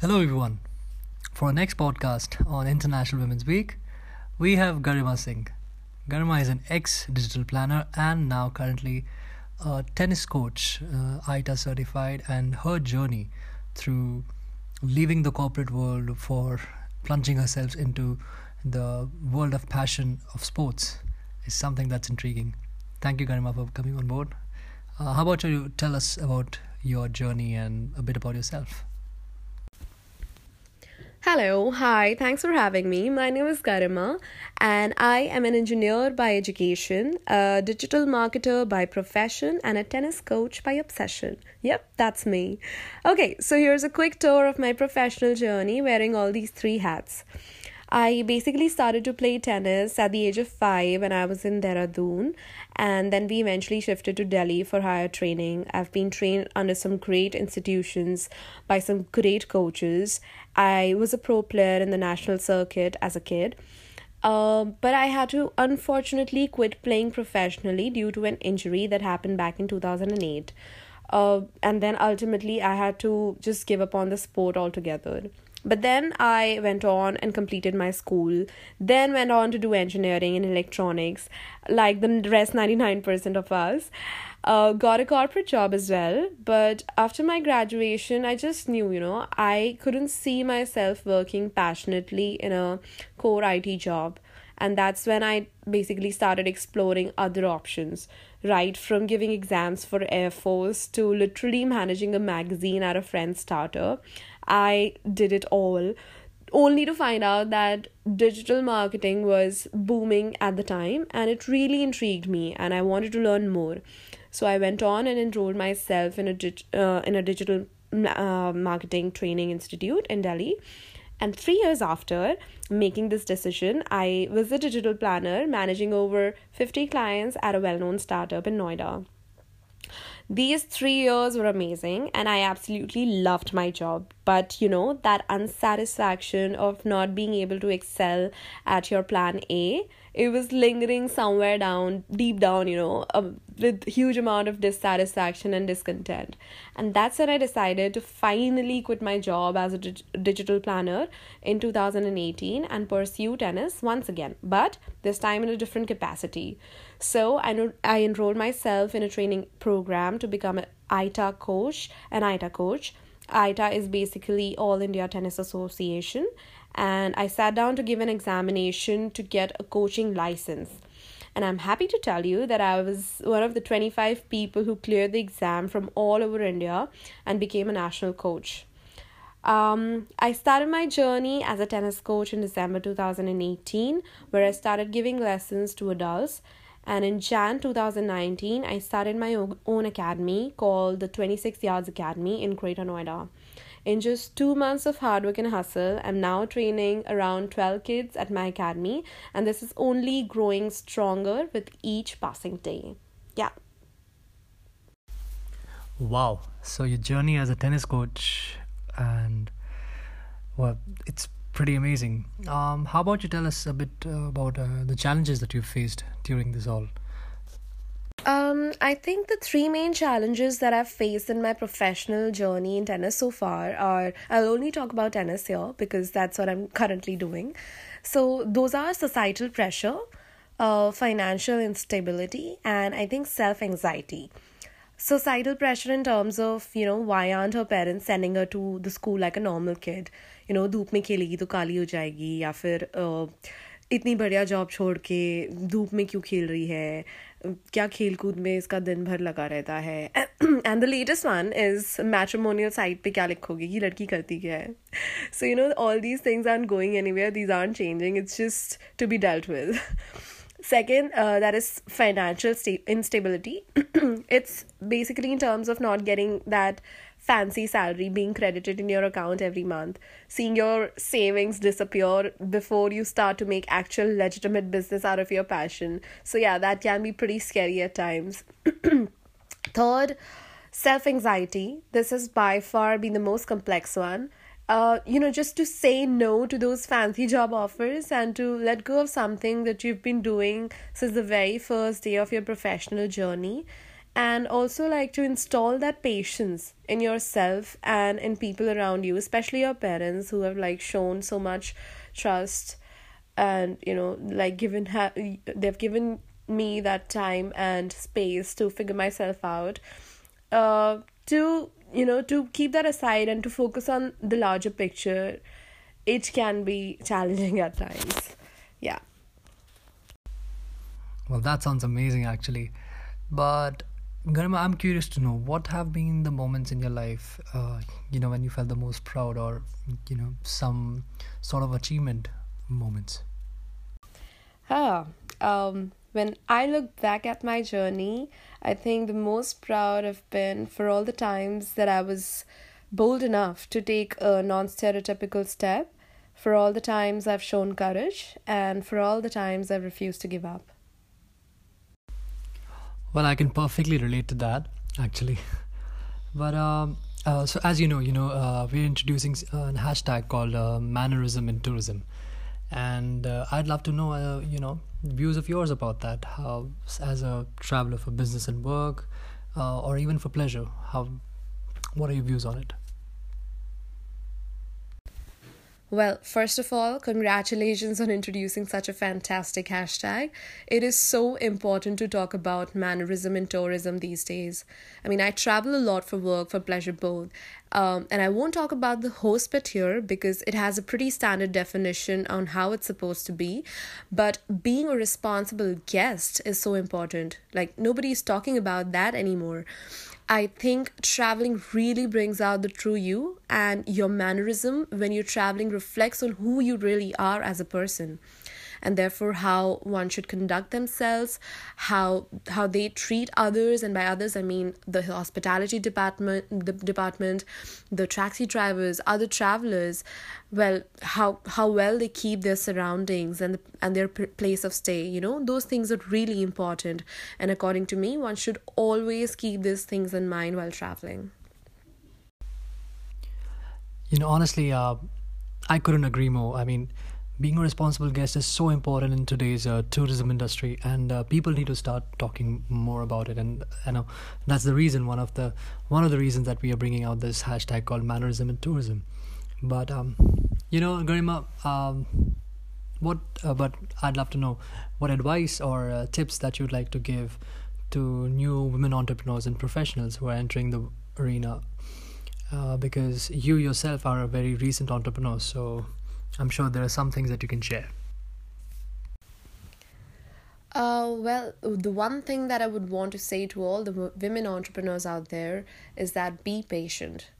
Hello, everyone. For our next podcast on International Women's Week, we have Garima Singh. Garima is an ex digital planner and now currently a tennis coach, uh, ITA certified, and her journey through leaving the corporate world for plunging herself into the world of passion of sports is something that's intriguing. Thank you, Garima, for coming on board. Uh, how about you tell us about your journey and a bit about yourself? Hello, hi, thanks for having me. My name is Garima, and I am an engineer by education, a digital marketer by profession, and a tennis coach by obsession. Yep, that's me. Okay, so here's a quick tour of my professional journey wearing all these three hats. I basically started to play tennis at the age of five when I was in Dehradun, and then we eventually shifted to Delhi for higher training. I've been trained under some great institutions by some great coaches. I was a pro player in the national circuit as a kid. Uh, but I had to unfortunately quit playing professionally due to an injury that happened back in 2008. Uh, and then ultimately, I had to just give up on the sport altogether. But then I went on and completed my school, then went on to do engineering and electronics, like the rest 99% of us. Uh, got a corporate job as well, but after my graduation, I just knew, you know, I couldn't see myself working passionately in a core IT job. And that's when I basically started exploring other options, right from giving exams for Air Force to literally managing a magazine at a friend's startup I did it all only to find out that digital marketing was booming at the time and it really intrigued me and I wanted to learn more. So I went on and enrolled myself in a dig- uh, in a digital uh, marketing training institute in Delhi. And 3 years after making this decision, I was a digital planner managing over 50 clients at a well-known startup in Noida. These three years were amazing and I absolutely loved my job. But you know, that unsatisfaction of not being able to excel at your plan A, it was lingering somewhere down, deep down, you know, with huge amount of dissatisfaction and discontent. And that's when I decided to finally quit my job as a dig- digital planner in 2018 and pursue tennis once again, but this time in a different capacity. So I I enrolled myself in a training program to become an ITA coach, an ITA coach. ITA is basically All India Tennis Association, and I sat down to give an examination to get a coaching license. And I'm happy to tell you that I was one of the 25 people who cleared the exam from all over India and became a national coach. Um, I started my journey as a tennis coach in December 2018, where I started giving lessons to adults and in Jan 2019, I started my own academy called the 26 Yards Academy in Greater Noida. In just two months of hard work and hustle, I'm now training around 12 kids at my academy, and this is only growing stronger with each passing day. Yeah. Wow. So, your journey as a tennis coach, and well, it's pretty amazing. Um, how about you tell us a bit uh, about uh, the challenges that you've faced during this all? Um, I think the three main challenges that I've faced in my professional journey in tennis so far are I'll only talk about tennis here because that's what I'm currently doing. So, those are societal pressure, uh, financial instability, and I think self anxiety Societal pressure in terms of, you know, why aren't her parents sending her to the school like a normal kid? You know धूप में खेलेगी तो काली हो जाएगी या फिर इतनी बढ़िया जॉब छोड़ के धूप में क्यों खेल रही है क्या खेल कूद में इसका दिन भर लगा रहता है and the latest one is matrimonial site पे क्या लिखोगे कि लड़की करती क्या है so you know all these things are going anywhere these are changing it's just to be dealt with Second, uh, that is financial sta- instability. it's basically in terms of not getting that fancy salary being credited in your account every month, seeing your savings disappear before you start to make actual legitimate business out of your passion. So, yeah, that can be pretty scary at times. Third, self anxiety. This has by far been the most complex one. Uh, you know, just to say no to those fancy job offers and to let go of something that you've been doing since the very first day of your professional journey. And also like to install that patience in yourself and in people around you especially your parents who have like shown so much trust and you know like given ha- they've given me that time and space to figure myself out. Uh to you know to keep that aside and to focus on the larger picture it can be challenging at times. Yeah. Well that sounds amazing actually. But Garima, I'm curious to know what have been the moments in your life, uh, you know, when you felt the most proud or, you know, some sort of achievement moments. Ah, um, when I look back at my journey, I think the most proud I've been for all the times that I was bold enough to take a non stereotypical step, for all the times I've shown courage, and for all the times I've refused to give up. Well, I can perfectly relate to that, actually. But um, uh, so as you know, you know, uh, we're introducing a hashtag called uh, mannerism in tourism, and uh, I'd love to know, uh, you know, views of yours about that. How, as a traveler for business and work, uh, or even for pleasure, how, what are your views on it? Well, first of all, congratulations on introducing such a fantastic hashtag. It is so important to talk about mannerism in tourism these days. I mean, I travel a lot for work, for pleasure, both. Um, and I won't talk about the host bit here because it has a pretty standard definition on how it's supposed to be. But being a responsible guest is so important. Like, nobody's talking about that anymore. I think traveling really brings out the true you, and your mannerism when you're traveling reflects on who you really are as a person and therefore how one should conduct themselves how how they treat others and by others i mean the hospitality department the department the taxi drivers other travelers well how how well they keep their surroundings and and their place of stay you know? Those things are really important and according to me one should always keep these things in mind while traveling. You know honestly uh, i couldn't agree more. I mean being a responsible guest is so important in today's uh, tourism industry and uh, people need to start talking more about it. And you know that's the reason one of the one of the reasons that we are bringing out this hashtag called mannerism in tourism. But um, you know garima um, what uh, but i'd love to know what advice or uh, tips that you'd like to give to new women entrepreneurs and professionals who are entering the arena. Uh, because you yourself are a very recent entrepreneur so I'm sure there are some things that you can share. Uh, well, the one thing that I would want to say to all the women entrepreneurs out there is that be patient.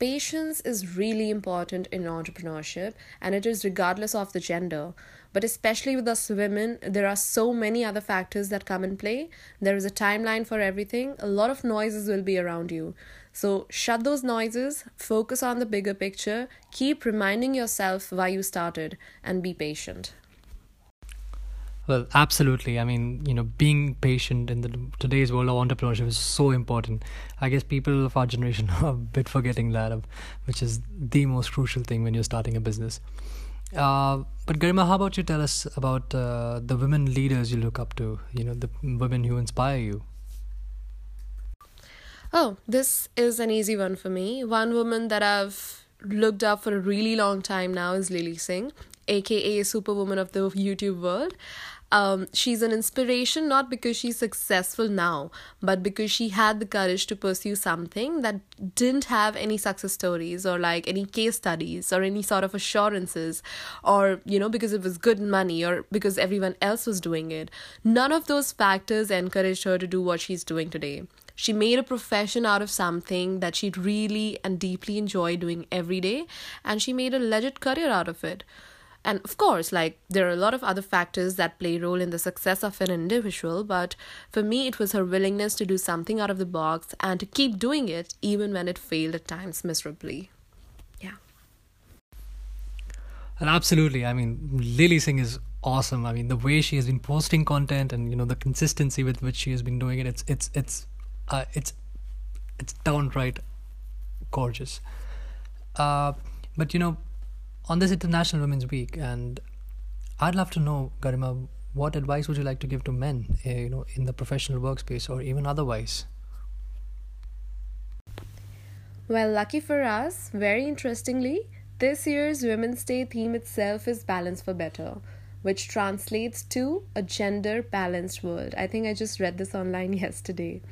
Patience is really important in entrepreneurship, and it is regardless of the gender. But especially with us women, there are so many other factors that come in play. There is a timeline for everything, a lot of noises will be around you. So shut those noises, focus on the bigger picture, keep reminding yourself why you started, and be patient. Well, absolutely. I mean, you know, being patient in the today's world of entrepreneurship is so important. I guess people of our generation are a bit forgetting that, which is the most crucial thing when you're starting a business. Uh, but Garima, how about you tell us about uh, the women leaders you look up to? You know, the women who inspire you. Oh, this is an easy one for me. One woman that I've looked up for a really long time now is Lilly Singh, aka Superwoman of the YouTube world. Um, she's an inspiration not because she's successful now, but because she had the courage to pursue something that didn't have any success stories or like any case studies or any sort of assurances, or you know, because it was good money or because everyone else was doing it. None of those factors encouraged her to do what she's doing today. She made a profession out of something that she'd really and deeply enjoy doing every day, and she made a legit career out of it. And of course, like there are a lot of other factors that play a role in the success of an individual, but for me, it was her willingness to do something out of the box and to keep doing it even when it failed at times miserably. Yeah. And absolutely. I mean, Lilly Singh is awesome. I mean, the way she has been posting content and you know the consistency with which she has been doing it, it's it's it's uh, it's it's downright gorgeous. Uh, but you know, on this International Women's Week, and I'd love to know, Garima, what advice would you like to give to men, uh, you know, in the professional workspace or even otherwise, Well, lucky for us, very interestingly, this year's Women's Day theme itself is Balance for Better, which translates to a gender balanced world. I think I just read this online yesterday.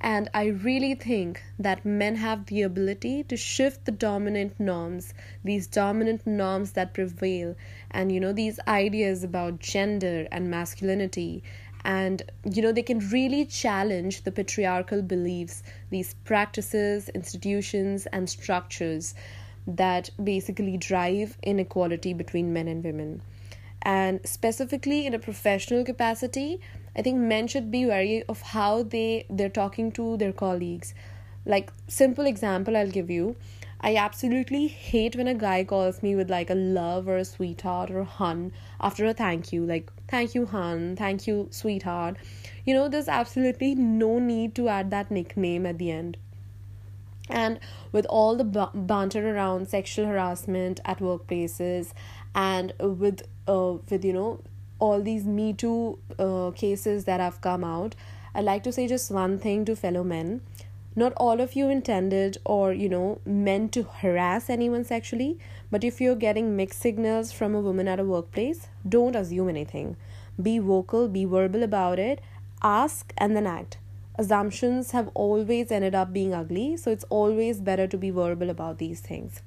And I really think that men have the ability to shift the dominant norms, these dominant norms that prevail, and you know, these ideas about gender and masculinity. And you know, they can really challenge the patriarchal beliefs, these practices, institutions, and structures that basically drive inequality between men and women. And specifically in a professional capacity, I think men should be wary of how they they're talking to their colleagues. Like simple example I'll give you. I absolutely hate when a guy calls me with like a love or a sweetheart or a hun after a thank you. Like, thank you, hun, thank you, sweetheart. You know, there's absolutely no need to add that nickname at the end. And with all the banter around sexual harassment at workplaces and with uh, with you know all these Me Too uh, cases that have come out, I'd like to say just one thing to fellow men. Not all of you intended or, you know, meant to harass anyone sexually, but if you're getting mixed signals from a woman at a workplace, don't assume anything. Be vocal, be verbal about it, ask, and then act. Assumptions have always ended up being ugly, so it's always better to be verbal about these things.